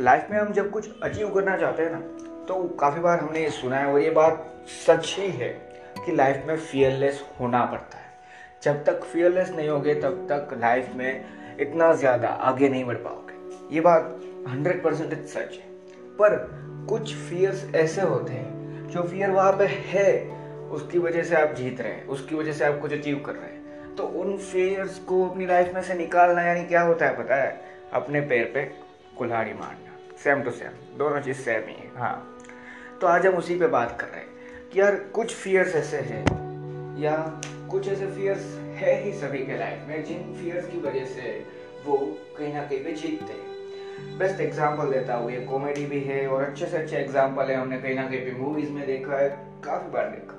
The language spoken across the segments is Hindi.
लाइफ में हम जब कुछ अचीव करना चाहते हैं ना तो काफ़ी बार हमने ये सुना है और ये बात सच ही है कि लाइफ में फियरलेस होना पड़ता है। जब तक फियरलेस नहीं होगे, तब तक लाइफ में इतना ज़्यादा आगे नहीं बढ़ पाओगे। ये बात हंड्रेड परसेंट सच है। पर कुछ फियर्स ऐसे होते हैं, जो फियर वहाँ पे है, उसकी वजह से आप जीत रहे हैं, उसकी वजह से आप कुछ अचीव कर रहे हैं। तो उन फियर्स को अपनी लाइफ में से निकालना, यानी क्या होता है पता है? अपने पैर पे कुल्हाड़ी मारना। सेम टू सेम दोनों चीज़ सेम ही है हाँ। तो आज हम उसी पे बात कर रहे हैं कि यार, कुछ फियर्स ऐसे हैं, या कुछ ऐसे फियर्स है ही सभी के लाइफ में, जिन फियर्स की वजह से वो कहीं ना कहीं पे जीतते हैं। बेस्ट एग्ज़ाम्पल देता हूँ, ये कॉमेडी भी है, और अच्छे से अच्छे एग्ज़ाम्पल है, हमने कहीं ना कहीं पे मूवीज़ में देखा है, काफ़ी बार देखा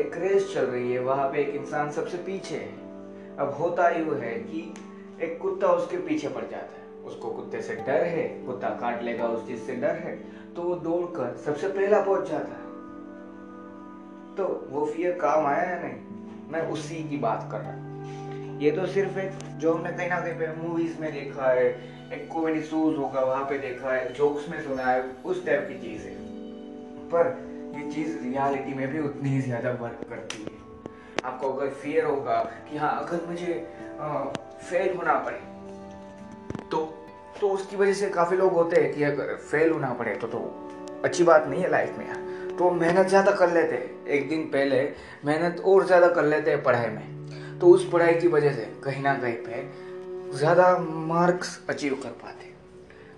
एक रेस चल रही है, वहाँ पे एक इंसान सबसे पीछे है। अब होता यूँ है कि एक कुत्ता उसके पीछे पड़ जाता है। उसको कुत्ते से डर है, कुत्ता काट लेगा, उस चीज़ से डर है तो वो दौड़कर सबसे पहला पहुँच जाता है। तो वो फियर काम आया है नहीं? मैं उसी की बात कर रहा हूँ। ये तो सिर्फ़ एक जो हमने कहीं ना कहीं पे मूवीज़ में देखा है, एक कॉमेडी शोज़ होगा, वहाँ पे देखा है जोक्स में सुना है, उस टाइप की चीज़ है। पर ये चीज़ रियलिटी में भी उतनी ही ज़्यादा वर्क करती है। आपको अगर फियर होगा कि हाँ अगर मुझे फेल होना पड़े तो उसकी वजह से काफ़ी लोग होते हैं कि अगर फेल होना पड़े तो तो अच्छी बात नहीं है लाइफ में यार। तो मेहनत ज़्यादा कर लेते हैं। एक दिन पहले मेहनत और ज़्यादा कर लेते हैं पढ़ाई में। तो उस पढ़ाई की वजह से कहीं ना कहीं पे ज़्यादा मार्क्स अचीव कर पाते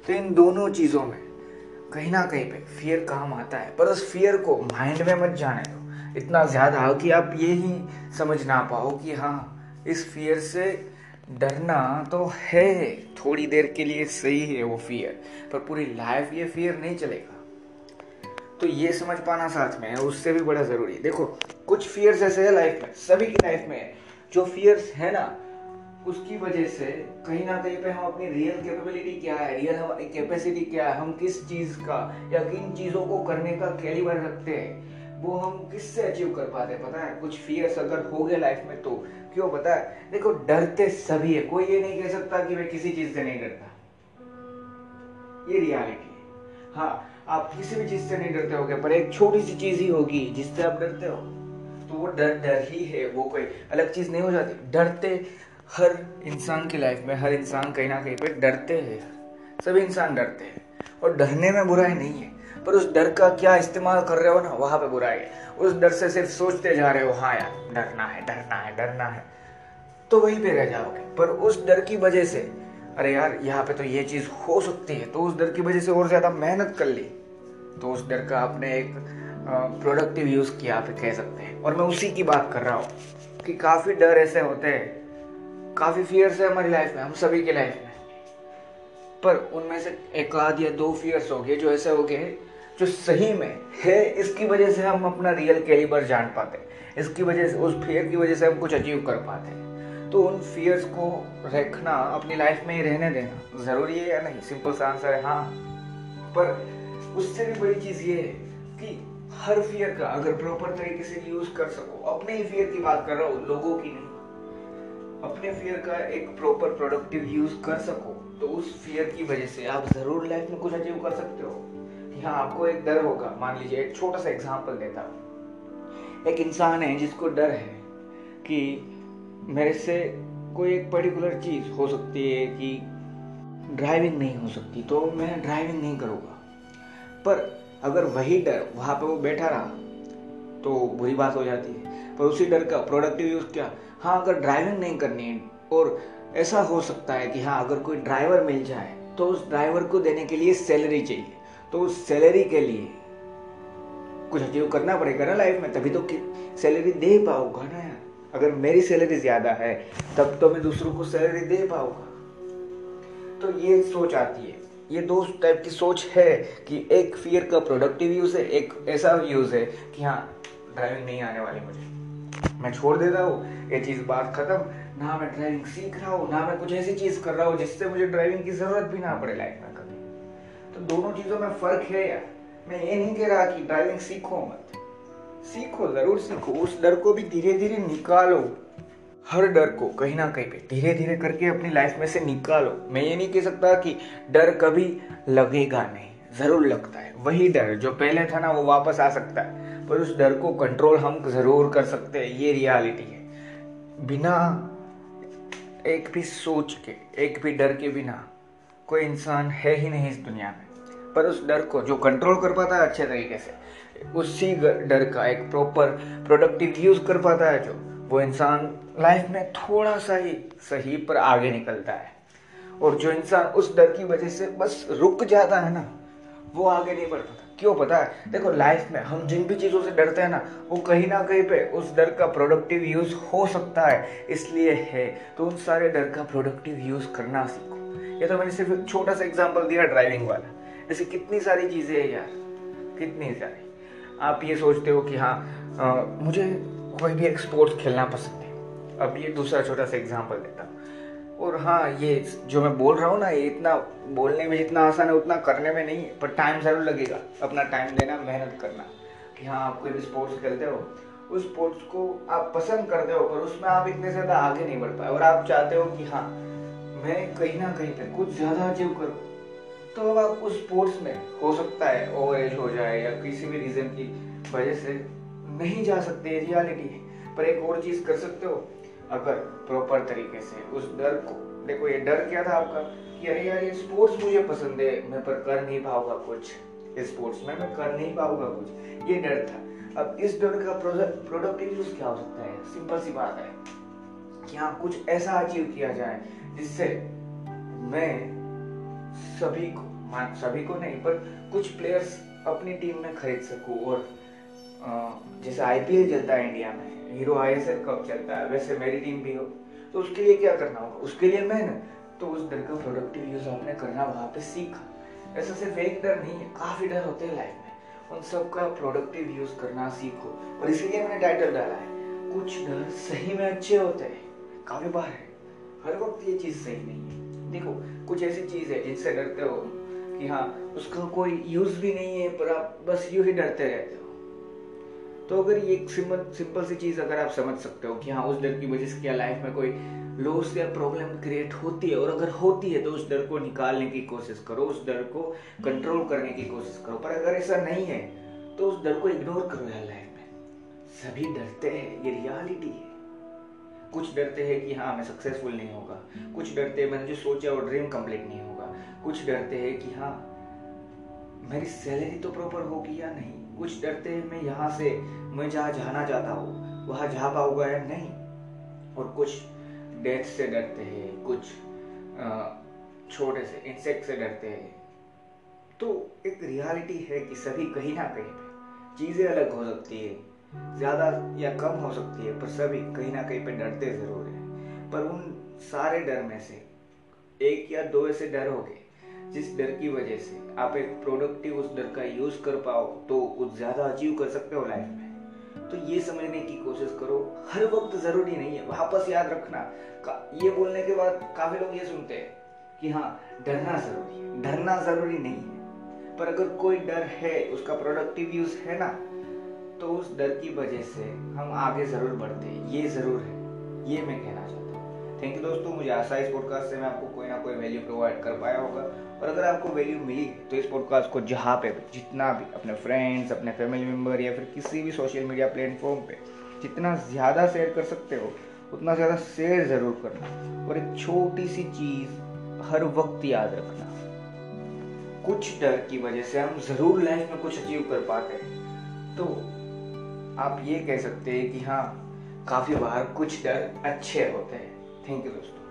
तो इन दोनों चीज़ों में कहीं ना कहीं पे फियर काम आता है। पर उस फियर को माइंड में मत जाने दो। इतना ज़्यादा हो कि आप ये ही समझ ना पाओ कि हाँ इस फियर से डरना तो है, थोड़ी देर के लिए सही है वो फियर पर पूरी लाइफ ये फियर नहीं चलेगा। तो ये समझ पाना साथ में है उससे भी बड़ा ज़रूरी है। देखो, कुछ फियर्स ऐसे है लाइफ में, सभी की लाइफ में जो फियर्स है ना, उसकी वजह से कहीं ना कहीं पे हम अपनी रियल कैपेबिलिटी क्या है रियल हमारी कैपेसिटी क्या है, हम किस चीज़ का या किन चीज़ों को करने का कैलिबर रखते हैं। वो हम किससे अचीव कर पाते हैं? पता है, कुछ फियर्स अगर हो गए लाइफ में तो। क्यों पता है? देखो, डरते सभी है। कोई ये नहीं कह सकता कि मैं किसी चीज़ से नहीं डरता। ये रियलिटी है। हाँ आप किसी भी चीज़ से नहीं डरते होगे, पर एक छोटी सी चीज़ ही होगी जिससे आप डरते हो। तो वो डर डर ही है। वो कोई अलग चीज़ नहीं हो जाती। डरते हर इंसान की लाइफ में, हर इंसान कहीं ना कहीं पर डरते हैं। सभी इंसान डरते हैं। और डरने में बुराई नहीं है। पर उस डर का क्या इस्तेमाल कर रहे हो ना, वहाँ पे बुराई है। उस डर से सिर्फ़ सोचते जा रहे हो हाँ यार, डरना है डरना है डरना है। तो वहीं पे रह जाओगे। पर उस डर की वजह से, अरे यार, यहाँ पे तो ये चीज़ हो सकती है। तो उस डर की वजह से और ज़्यादा मेहनत कर ली। तो उस डर का आपने एक प्रोडक्टिव यूज़ किया, आप कह सकते हैं। और मैं उसी की बात कर रहा हूँ कि काफ़ी डर ऐसे होते हैं। काफ़ी फियर्स है हमारी लाइफ में, हम सभी की लाइफ में। पर उनमें से एक आध या दो फियर्स हो गए जो ऐसे हो गए जो सही में है, इसकी वजह से हम अपना रियल कैलिबर जान पाते हैं। इसकी वजह से, उस फियर की वजह से हम कुछ अचीव कर पाते हैं। तो उन फियर्स को रखना, अपनी लाइफ में ही रहने देना, ज़रूरी है या नहीं? सिंपल सा आंसर है हाँ। पर उससे भी बड़ी चीज़ ये है कि हर फियर का अगर प्रॉपर तरीके से यूज़ कर सको, अपने ही फियर की बात कर रहा हूँ, लोगों की नहीं। अपने फियर का एक प्रॉपर प्रोडक्टिव यूज़ कर सको तो उस फियर की वजह से आप ज़रूर लाइफ में कुछ अचीव कर सकते हो। यहाँ आपको एक डर होगा। मान लीजिए, एक छोटा सा एग्ज़ाम्पल देता हूँ। एक इंसान है जिसको डर है कि मेरे से कोई एक पर्टिकुलर चीज़ हो सकती है कि ड्राइविंग नहीं हो सकती तो मैं ड्राइविंग नहीं करूँगा। पर अगर वही डर वहाँ पे वो बैठा रहा तो बुरी बात हो जाती है। पर उसी डर का प्रोडक्टिव यूज़ क्या? हाँ अगर ड्राइविंग नहीं करनी है, और ऐसा हो सकता है कि हाँ अगर कोई ड्राइवर मिल जाए तो उस ड्राइवर को देने के लिए सैलरी चाहिए। तो उस सैलरी के लिए कुछ अचीव करना पड़ेगा ना लाइफ में, तभी तो सैलरी दे पाऊँगा ना यार। अगर मेरी सैलरी ज़्यादा है, तब तो मैं दूसरों को सैलरी दे पाऊँगा। तो ये सोच आती है। ये दो टाइप की सोच है कि एक फियर का प्रोडक्टिव यूज़ है, एक ऐसा यूज़ है कि हाँ ड्राइविंग नहीं आने वाली मुझे। मैं छोड़ देता हूँ, ये चीज़ बात खत्म। ना मैं ड्राइविंग सीख रहा हूँ, ना मैं कुछ ऐसी चीज़ कर रहा हूँ जिससे मुझे ड्राइविंग की ज़रूरत भी ना पड़े लाइफ में। तो दोनों चीज़ों में फ़र्क है यार। मैं ये नहीं कह रहा कि ड्राइविंग सीखो मत। सीखो, ज़रूर सीखो। उस डर को भी धीरे धीरे निकालो। हर डर को कहीं ना कहीं पे धीरे धीरे करके अपनी लाइफ में से निकालो। मैं ये नहीं कह सकता कि डर कभी लगेगा नहीं। ज़रूर लगता है। वही डर जो पहले था ना, वो वापस आ सकता है। पर उस डर को कंट्रोल हम ज़रूर कर सकते हैं। ये रियलिटी है। बिना एक भी सोच के, एक भी डर के बिना कोई इंसान है ही नहीं इस दुनिया में। पर उस डर को जो कंट्रोल कर पाता है अच्छे तरीके से, उसी डर का एक प्रॉपर प्रोडक्टिव यूज़ कर पाता है जो, वो इंसान लाइफ में थोड़ा सा ही सही पर आगे निकलता है। और जो इंसान उस डर की वजह से बस रुक जाता है ना, वो आगे नहीं बढ़ पाता। क्यों पता है? देखो लाइफ में हम जिन भी चीज़ों से डरते हैं ना, वो कहीं ना कहीं पे उस डर का प्रोडक्टिव यूज़ हो सकता है, इसलिए है। तो उन सारे डर का प्रोडक्टिव यूज़ करना सीखो। ये तो मैंने सिर्फ़ छोटा सा एग्ज़ाम्पल दिया ड्राइविंग वाला। ऐसी कितनी सारी चीज़ें हैं यार कितनी सारी। आप ये सोचते हो कि हाँ आ, मुझे कोई भी स्पोर्ट्स खेलना पसंद है। अब ये दूसरा छोटा सा एग्जांपल देता हूँ। और हाँ ये जो मैं बोल रहा हूँ ना ये इतना बोलने में जितना आसान है उतना करने में नहीं पर टाइम ज़रूर लगेगा। अपना टाइम देना मेहनत करना कि हाँ आप कोई भी स्पोर्ट्स खेलते हो उस स्पोर्ट्स को आप पसंद करते हो पर उसमें आप इतने ज़्यादा आगे नहीं बढ़ पाए। और आप चाहते हो कि हाँ मैं कहीं ना कहीं पे कुछ ज़्यादा अचीव करूँ? तो अब आप उस स्पोर्ट्स में हो सकता है ओवर एज हो जाए या किसी भी रीजन की वजह से नहीं जा सकते रियलिटी पर एक और चीज़ कर सकते हो, अगर प्रॉपर तरीके से उस डर को, देखो ये डर क्या था आपका? कि अरे यार ये स्पोर्ट्स मुझे पसंद है, मैं पर कर नहीं पाऊँगा कुछ। स्पोर्ट्स में मैं कर नहीं पाऊँगा कुछ। ये डर था। अब इस डर का प्रोडक्टिव यूज़ क्या हो सकता है? सिंपल सी बात है। कि हाँ कुछ ऐसा अचीव किया जाए जिससे मैं सभी को सभी को नहीं, पर कुछ प्लेयर्स अपनी टीम में खरीद सकूँ। और जैसे आईपीएल चलता है इंडिया में हीरो आई कप चलता है, वैसे मेरी टीम भी हो तो उसके लिए क्या करना होगा? उसके लिए मेहनत। तो उस डर का प्रोडक्टिव यूज़ आपने करना वहाँ पे सीखा। ऐसा सिर्फ़ एक डर नहीं है, काफ़ी डर होते हैं लाइफ में। उन सब का प्रोडक्टिव यूज़ करना सीखो। और इसीलिए मैंने टाइटल डाला है। कुछ डर सही में अच्छे होते हैं, काफ़ी बार है। हर वक्त ये चीज़ सही नहीं है। देखो, कुछ ऐसी चीज़ है जिनसे डरते हो कि हाँ उसका कोई यूज़ भी नहीं है, पर आप बस यूँ ही डरते रहते हो। तो अगर ये सिंपल सिंपल सी चीज़ अगर आप समझ सकते हो कि हाँ उस डर की वजह से क्या लाइफ में कोई लॉस या प्रॉब्लम क्रिएट होती है, और अगर होती है तो उस डर को निकालने की कोशिश करो, उस डर को कंट्रोल करने की कोशिश करो। पर अगर ऐसा नहीं है तो उस डर को इग्नोर करो यार लाइफ में। सभी डरते हैं, ये रियलिटी है। कुछ डरते हैं कि हाँ मैं सक्सेसफुल नहीं होगा। कुछ डरते हैं, मैंने जो सोचा वो ड्रीम कंप्लीट नहीं होगा। कुछ डरते हैं कि हाँ मेरी सैलरी तो प्रॉपर होगी या नहीं? कुछ डरते हैं, मैं यहाँ से, मैं जहाँ जाना चाहता हूँ, वहाँ जा पाऊँगा या नहीं? और कुछ डेथ से डरते हैं, कुछ छोटे से इंसेक्ट से डरते हैं। तो एक रियलिटी है कि सभी कहीं ना कहीं चीज़ें अलग हो सकती है। ज़्यादा या कम हो सकती है, पर सभी कहीं ना कहीं पे डरते ज़रूर है। पर उन सारे डर में से, एक या दो ऐसे डर हो गए, जिस डर की वजह से आप एक प्रोडक्टिव उस डर का यूज़ कर पाओ तो कुछ ज़्यादा अचीव कर सकते हो लाइफ में। तो ये समझने की कोशिश करो, हर वक्त ज़रूरी नहीं है, वापस याद रखना। ये बोलने के बाद काफ़ी लोग ये सुनते हैं कि हाँ डरना ज़रूरी है, डरना ज़रूरी नहीं है। पर अगर कोई डर है, उसका प्रोडक्टिव यूज़ है ना तो उस डर की वजह से हम आगे ज़रूर बढ़ते हैं। ये ज़रूर है। ये मैं कहना चाहता हूँ। थैंक यू दोस्तों, मुझे आशा इस पॉडकास्ट से मैं आपको कोई ना कोई वैल्यू प्रोवाइड कर पाया होगा। और अगर आपको वैल्यू मिली तो इस पॉडकास्ट को जहाँ पे भी जितना भी अपने फ्रेंड्स अपने फैमिली मेंबर या फिर किसी भी सोशल मीडिया प्लेटफॉर्म पे जितना ज़्यादा शेयर कर सकते हो, उतना ज़्यादा शेयर ज़रूर करना। और एक छोटी सी चीज़ हर वक्त याद रखना। कुछ डर की वजह से हम ज़रूर लाइफ में कुछ अचीव कर पाते हैं। तो आप ये कह सकते हैं कि हाँ काफ़ी बार कुछ डर अच्छे होते हैं। थैंक यू दोस्तों।